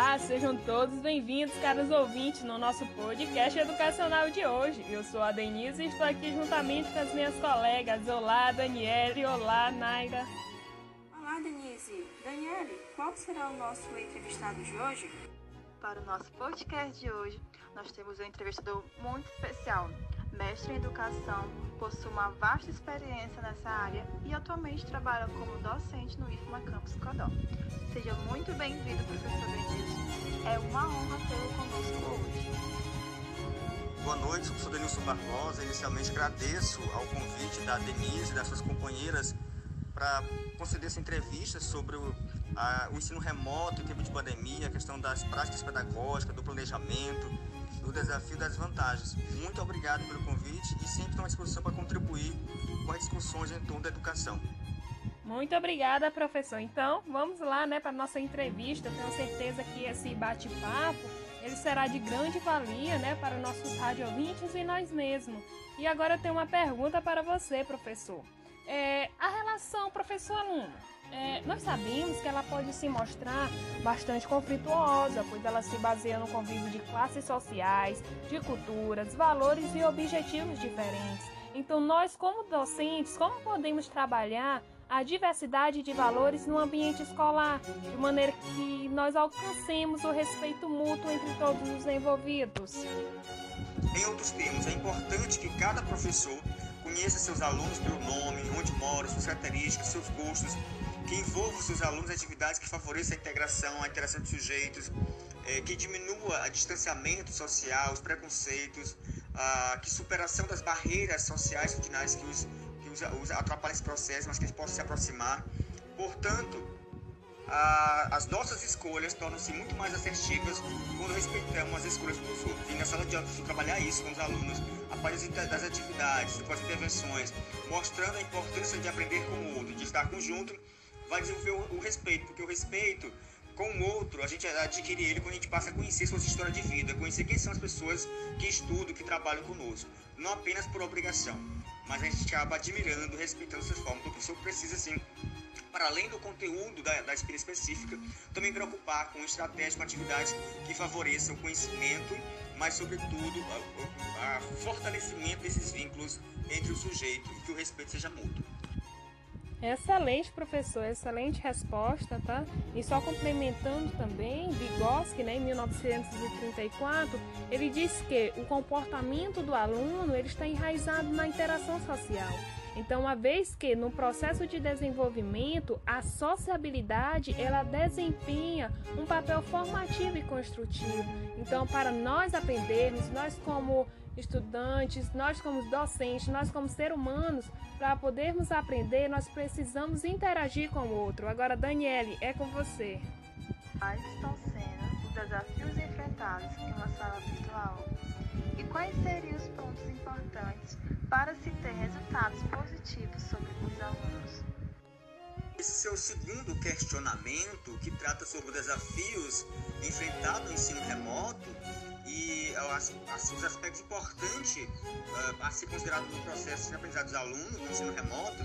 Olá, sejam todos bem-vindos, caros ouvintes, no nosso podcast educacional de hoje. Eu sou a Denise e estou aqui juntamente com as minhas colegas. Olá, Daniele. Olá, Naira. Olá, Denise. Daniele, qual será o nosso entrevistado de hoje? Para o nosso podcast de hoje, nós temos um entrevistador muito especial, mestre em educação, possui uma vasta experiência nessa área e atualmente trabalha como docente no IFMA Campus Codó. Seja muito bem-vindo, professor Denilson. É uma honra tê-lo conosco hoje. Boa noite, sou Denilson Barbosa. Inicialmente agradeço ao convite da Denise e das suas companheiras para conceder essa entrevista sobre o, a, o ensino remoto em tempo de pandemia, a questão das práticas pedagógicas, do planejamento, do desafio das vantagens. Muito obrigado pelo convite e sempre à disposição para contribuir com as discussões em torno da educação. Muito obrigada, professor. Então, vamos lá, né, para nossa entrevista. Tenho certeza que esse bate-papo ele será de grande valia, né, para nossos radiovintes e nós mesmos. E agora eu tenho uma pergunta para você, professor. É, a relação professor-aluno. É, nós sabemos que ela pode se mostrar bastante conflituosa, pois ela se baseia no convívio de classes sociais, de culturas, valores e objetivos diferentes. Então, nós, como docentes, como podemos trabalhar a diversidade de valores no ambiente escolar, de maneira que nós alcancemos o respeito mútuo entre todos os envolvidos? Em outros termos, é importante que cada professor conheça seus alunos pelo nome, onde moram, suas características, seus gostos, que envolva os seus alunos em atividades que favoreçam a integração, a interação de sujeitos, é, que diminua o distanciamento social, os preconceitos, a que superação das barreiras sociais ordinárias que os, que os, os atrapalham esse processo, mas que eles possam se aproximar. Portanto, a, as nossas escolhas tornam-se muito mais assertivas quando respeitamos as escolhas dos outros. E na sala de aula, trabalhar isso com os alunos, a partir das atividades, com as intervenções, mostrando a importância de aprender com o outro, de estar conjunto vai desenvolver o, respeito, porque o respeito com o outro, a gente adquire ele quando a gente passa a conhecer sua história de vida, conhecer quem são as pessoas que estudam, que trabalham conosco. Não apenas por obrigação, mas a gente acaba admirando, respeitando suas formas. O professor precisa, assim, para além do conteúdo da, da específica, também preocupar com estratégias, com atividades que favoreçam o conhecimento, mas, sobretudo, o fortalecimento desses vínculos entre o sujeito e que o respeito seja mútuo. Excelente, professor, excelente resposta, tá? E só complementando também, Vygotsky, né, em 1934, ele diz que o comportamento do aluno ele está enraizado na interação social. Então, uma vez que no processo de desenvolvimento a sociabilidade ela desempenha um papel formativo e construtivo. Então, para nós aprendermos, nós como estudantes, nós como docentes, nós como seres humanos, para podermos aprender, nós precisamos interagir com o outro. Agora, Daniele, é com você. Quais estão sendo os desafios enfrentados em uma sala virtual? E quais seriam os pontos importantes para se ter resultados positivos sobre os alunos? Esse é o segundo questionamento que trata sobre os desafios enfrentados no ensino remoto e as, as, os aspectos importantes uh, a ser considerado no processo de aprendizado dos alunos no ensino remoto,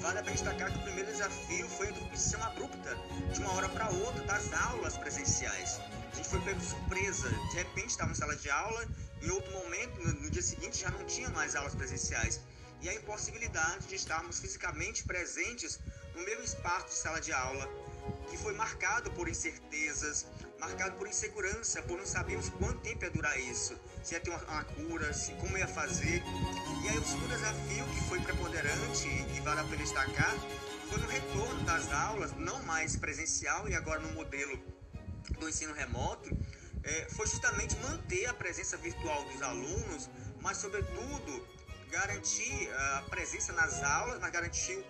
vale a pena destacar que o primeiro desafio foi a interrupção abrupta de uma hora para outra das aulas presenciais. A gente foi pego surpresa, de repente estava em sala de aula, em outro momento, no, no dia seguinte, já não tinha mais aulas presenciais. E a impossibilidade de estarmos fisicamente presentes no mesmo espaço de sala de aula, que foi marcado por incertezas, marcado por insegurança, por não sabermos quanto tempo ia durar isso, se ia ter uma, uma cura, se, como ia fazer. E aí o segundo desafio que foi preponderante e vale a pena destacar foi no retorno das aulas, não mais presencial e agora no modelo do ensino remoto, é, foi justamente manter a presença virtual dos alunos, mas sobretudo garantir a presença nas aulas, mas garantir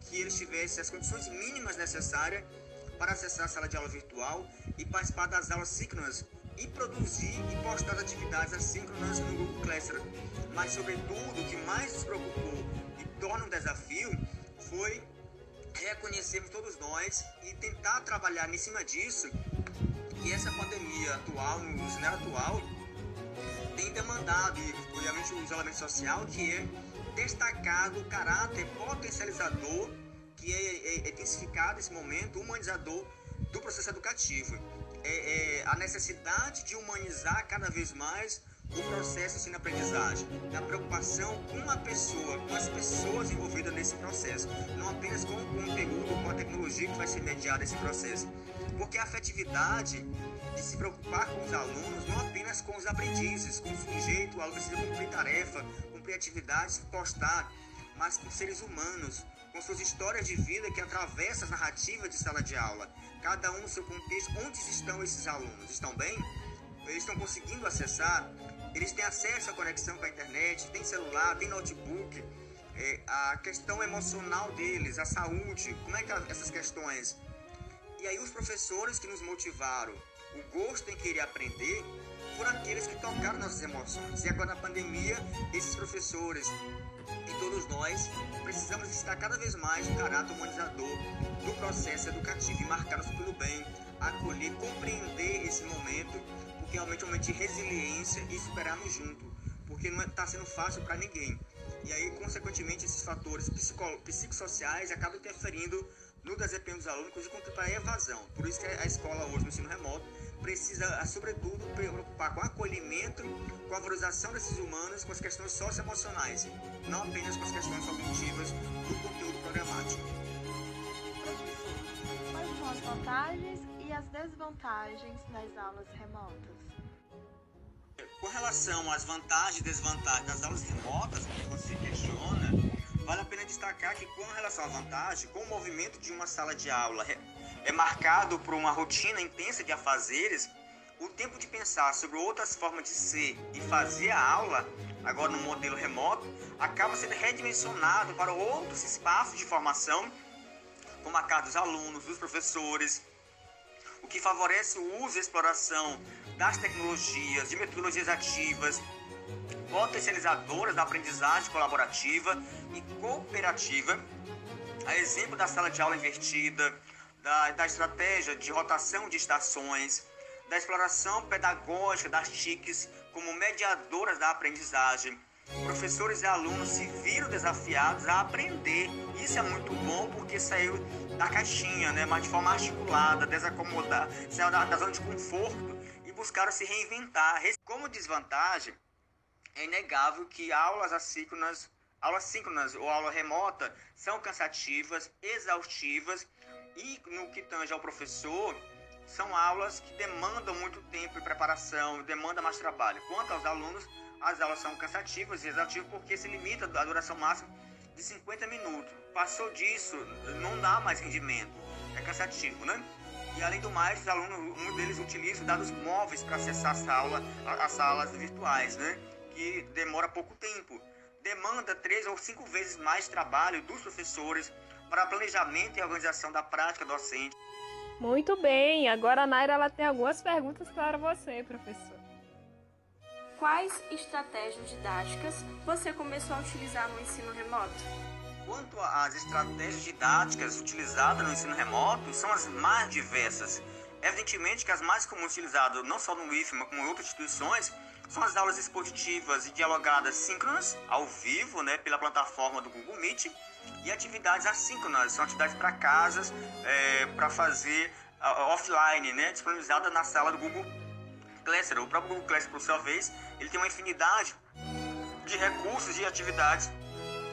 que eles tivessem as condições mínimas necessárias para acessar a sala de aula virtual e participar das aulas síncronas e produzir e postar atividades assíncronas no Google Classroom. Mas, sobretudo, o que mais nos preocupou e torna um desafio foi reconhecermos todos nós e tentar trabalhar em cima disso que essa pandemia atual, no cenário atual, tem demandado, e obviamente o isolamento social, que é destacado o caráter potencializador que é, é, é intensificado nesse momento, humanizador do processo educativo. é, é a necessidade de humanizar cada vez mais o processo ensino-aprendizagem, na preocupação com a pessoa, com as pessoas envolvidas nesse processo, não apenas com o conteúdo, com a tecnologia que vai ser mediada esse processo. Porque a afetividade de se preocupar com os alunos, não apenas com os aprendizes, com o sujeito, o aluno precisa cumprir tarefa, cumprir atividades, postar, mas com seres humanos, com suas histórias de vida que atravessam as narrativas de sala de aula, cada um no seu contexto. Onde estão esses alunos? Estão bem? Eles estão conseguindo acessar? Eles têm acesso à conexão com a internet? Tem celular? Tem notebook? É, a questão emocional deles, a saúde, como é que essas questões? E aí os professores que nos motivaram, o gosto em querer aprender, foram aqueles que tocaram nossas emoções. E agora na pandemia, esses professores todos nós precisamos estar cada vez mais no caráter humanizador do processo educativo e marcar-nos pelo bem, acolher, compreender esse momento, porque realmente é um momento de resiliência e superarmos junto, porque não está é, sendo fácil para ninguém. E aí, consequentemente, esses fatores psicossociais acabam interferindo no desempenho dos alunos, inclusive contra a evasão. Por isso que a escola hoje, no ensino remoto, precisa, sobretudo, preocupar com o acolhimento, com a valorização desses humanos, com as questões socioemocionais, não apenas com as questões cognitivas do conteúdo programático. Quais são as vantagens e as desvantagens nas aulas remotas? Com relação às vantagens e desvantagens das aulas remotas, que você questiona, vale a pena destacar que com relação à vantagem, com o movimento de uma sala de aula é marcado por uma rotina intensa de afazeres, o tempo de pensar sobre outras formas de ser e fazer a aula, agora no modelo remoto, acaba sendo redimensionado para outros espaços de formação, como a casa dos alunos, dos professores, o que favorece o uso e exploração das tecnologias, de metodologias ativas, potencializadoras da aprendizagem colaborativa e cooperativa, a exemplo da sala de aula invertida, da, da estratégia de rotação de estações, da exploração pedagógica das TICs como mediadoras da aprendizagem. Professores e alunos se viram desafiados a aprender. Isso é muito bom porque saiu da caixinha, né? mas de forma articulada, desacomodar, saiu da, da zona de conforto e buscaram se reinventar. Como desvantagem, é inegável que aulas assíncronas, aulas síncronas ou aula remota são cansativas, exaustivas e no que tange ao professor, são aulas que demandam muito tempo e preparação, demandam mais trabalho. Quanto aos alunos, as aulas são cansativas e exaustivas porque se limita a duração máxima de 50 minutos. Passou disso, não dá mais rendimento. É cansativo, né? E além do mais, os alunos, um deles utiliza dados móveis para acessar a sala, as salas virtuais, né? Que demora pouco tempo. Demanda três ou cinco vezes mais trabalho dos professores, para planejamento e organização da prática docente. Muito bem, agora a Naira ela tem algumas perguntas para você, professor. Quais estratégias didáticas você começou a utilizar no ensino remoto? Quanto às estratégias didáticas utilizadas no ensino remoto, são as mais diversas. Evidentemente que as mais comuns utilizadas, não só no IFMA, como em outras instituições, são as aulas expositivas e dialogadas síncronas, ao vivo, né, pela plataforma do Google Meet, e atividades assíncronas, são atividades para casas, é, para fazer uh, offline, né, disponibilizada na sala do Google Classroom. O próprio Google Classroom, por sua vez, ele tem uma infinidade de recursos e atividades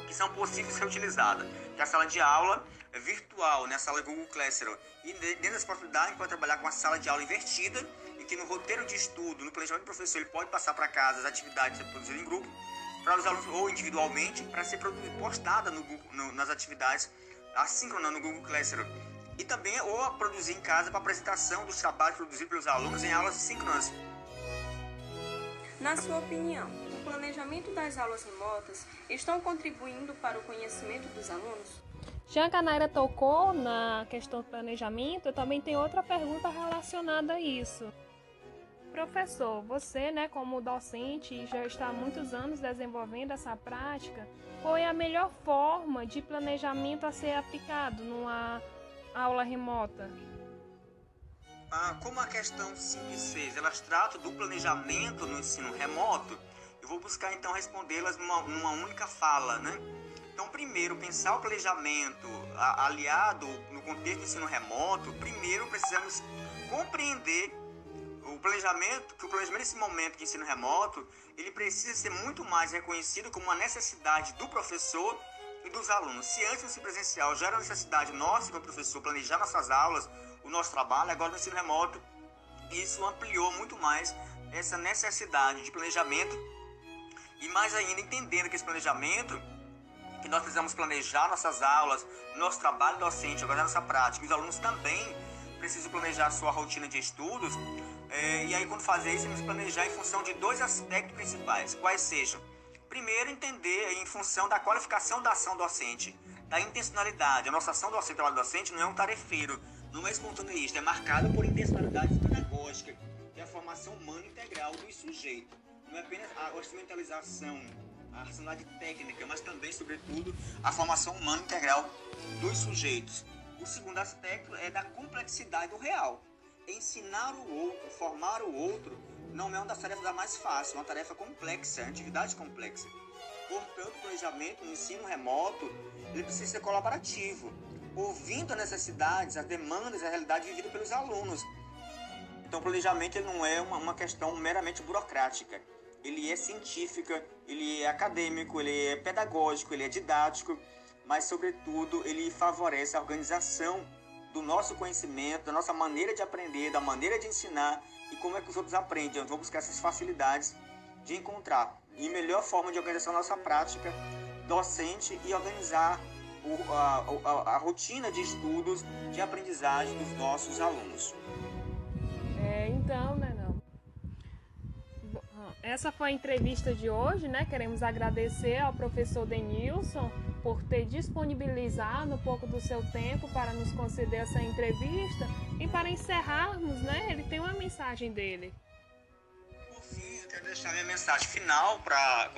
que são possíveis ser utilizadas. Que a sala de aula virtual, né, a sala Google Classroom. E dentro dessa possibilidade, a gente pode trabalhar com a sala de aula invertida, e que no roteiro de estudo, no planejamento do professor, ele pode passar para casa as atividades produzidas em grupo, para os alunos ou individualmente para ser postada no no, nas atividades assíncronas no Google Classroom e também ou produzir em casa para apresentação dos trabalhos produzidos pelos alunos em aulas síncronas. Na sua opinião, o planejamento das aulas remotas estão contribuindo para o conhecimento dos alunos? Já que a Naira tocou na questão do planejamento, eu também tenho outra pergunta relacionada a isso. Professor, você, né, como docente, já está há muitos anos desenvolvendo essa prática. Qual é a melhor forma de planejamento a ser aplicado numa aula remota? Ah, como a questão 5 e 6 elas tratam do planejamento no ensino remoto, eu vou buscar então respondê-las numa, numa única fala, né? Então, primeiro, pensar o planejamento aliado no contexto do ensino remoto, primeiro precisamos compreender o planejamento, que o planejamento nesse momento de ensino remoto, ele precisa ser muito mais reconhecido como uma necessidade do professor e dos alunos. Se antes no ensino presencial já era necessidade nossa como professor planejar nossas aulas, o nosso trabalho, agora no ensino remoto, isso ampliou muito mais essa necessidade de planejamento e mais ainda entendendo que esse planejamento que nós precisamos planejar nossas aulas, nosso trabalho docente, agora nossa prática. Os alunos também precisam planejar sua rotina de estudos. É, e aí, quando fazer isso, temos planejar em função de dois aspectos principais, quais sejam. Primeiro, entender em função da qualificação da ação docente, da intencionalidade. A nossa ação docente, trabalho docente, não é um tarefeiro, não é espontaneista, é marcada por intencionalidade pedagógica, que é a formação humana integral do sujeito. Não é apenas a instrumentalização a racionalidade técnica, mas também, sobretudo, a formação humana integral dos sujeitos. O segundo aspecto é da complexidade do real. Ensinar o outro, formar o outro, não é uma das tarefas mais fáceis, é uma tarefa complexa, é uma atividade complexa. Portanto, o planejamento no ensino remoto ele precisa ser colaborativo, ouvindo as necessidades, as demandas, a realidade vivida pelos alunos. Então, o planejamento não é uma, uma questão meramente burocrática ele é científica, ele é acadêmico, ele é pedagógico, ele é didático, mas sobretudo ele favorece a organização do nosso conhecimento, da nossa maneira de aprender, da maneira de ensinar e como é que os outros aprendem. Vamos buscar essas facilidades de encontrar e melhor forma de organização da nossa prática docente e organizar a, a, a rotina de estudos, de aprendizagem dos nossos alunos. Essa foi a entrevista de hoje, né? Queremos agradecer ao professor Denilson por ter disponibilizado um pouco do seu tempo para nos conceder essa entrevista. E para encerrarmos, né? Ele tem uma mensagem dele. Por fim, eu quero deixar minha mensagem final para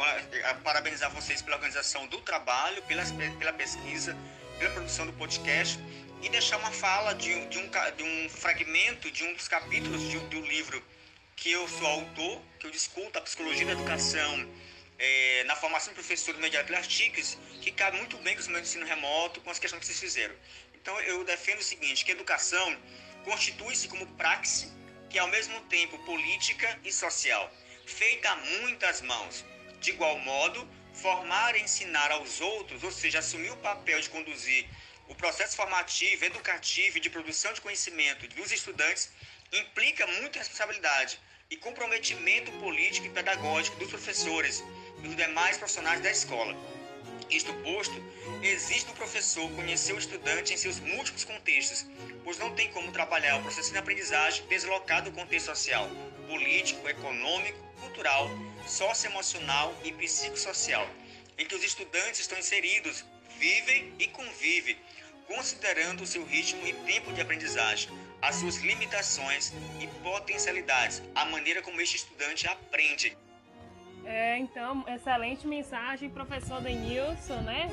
parabenizar vocês pela organização do trabalho, pela, pela pesquisa, pela produção do podcast e deixar uma fala de, de, um, de um fragmento de um dos capítulos de, do livro que eu sou autor, que eu discuto a psicologia da educação é, na formação de professor do Mediar pelas TICs, que cabe muito bem com os meus ensino remoto, com as questões que vocês fizeram. Então eu defendo o seguinte, que a educação constitui-se como praxe que é ao mesmo tempo política e social, feita a muitas mãos. De igual modo, formar e ensinar aos outros, ou seja, assumir o papel de conduzir o processo formativo, educativo e de produção de conhecimento dos estudantes implica muita responsabilidade e comprometimento político e pedagógico dos professores e dos demais profissionais da escola. Isto posto, existe o professor conhecer o estudante em seus múltiplos contextos, pois não tem como trabalhar o processo de aprendizagem deslocado do contexto social, político, econômico, cultural, socioemocional e psicossocial, em que os estudantes estão inseridos, vivem e convivem, considerando o seu ritmo e tempo de aprendizagem, as suas limitações e potencialidades, a maneira como este estudante aprende. É, então, excelente mensagem, professor Denilson, né?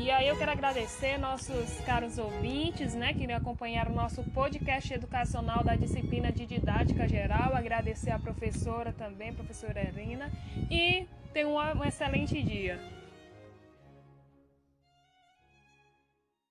E aí eu quero agradecer nossos caros ouvintes, né, que acompanharam o nosso podcast educacional da disciplina de didática geral, agradecer a professora também, professora Erina, e tenham um excelente dia.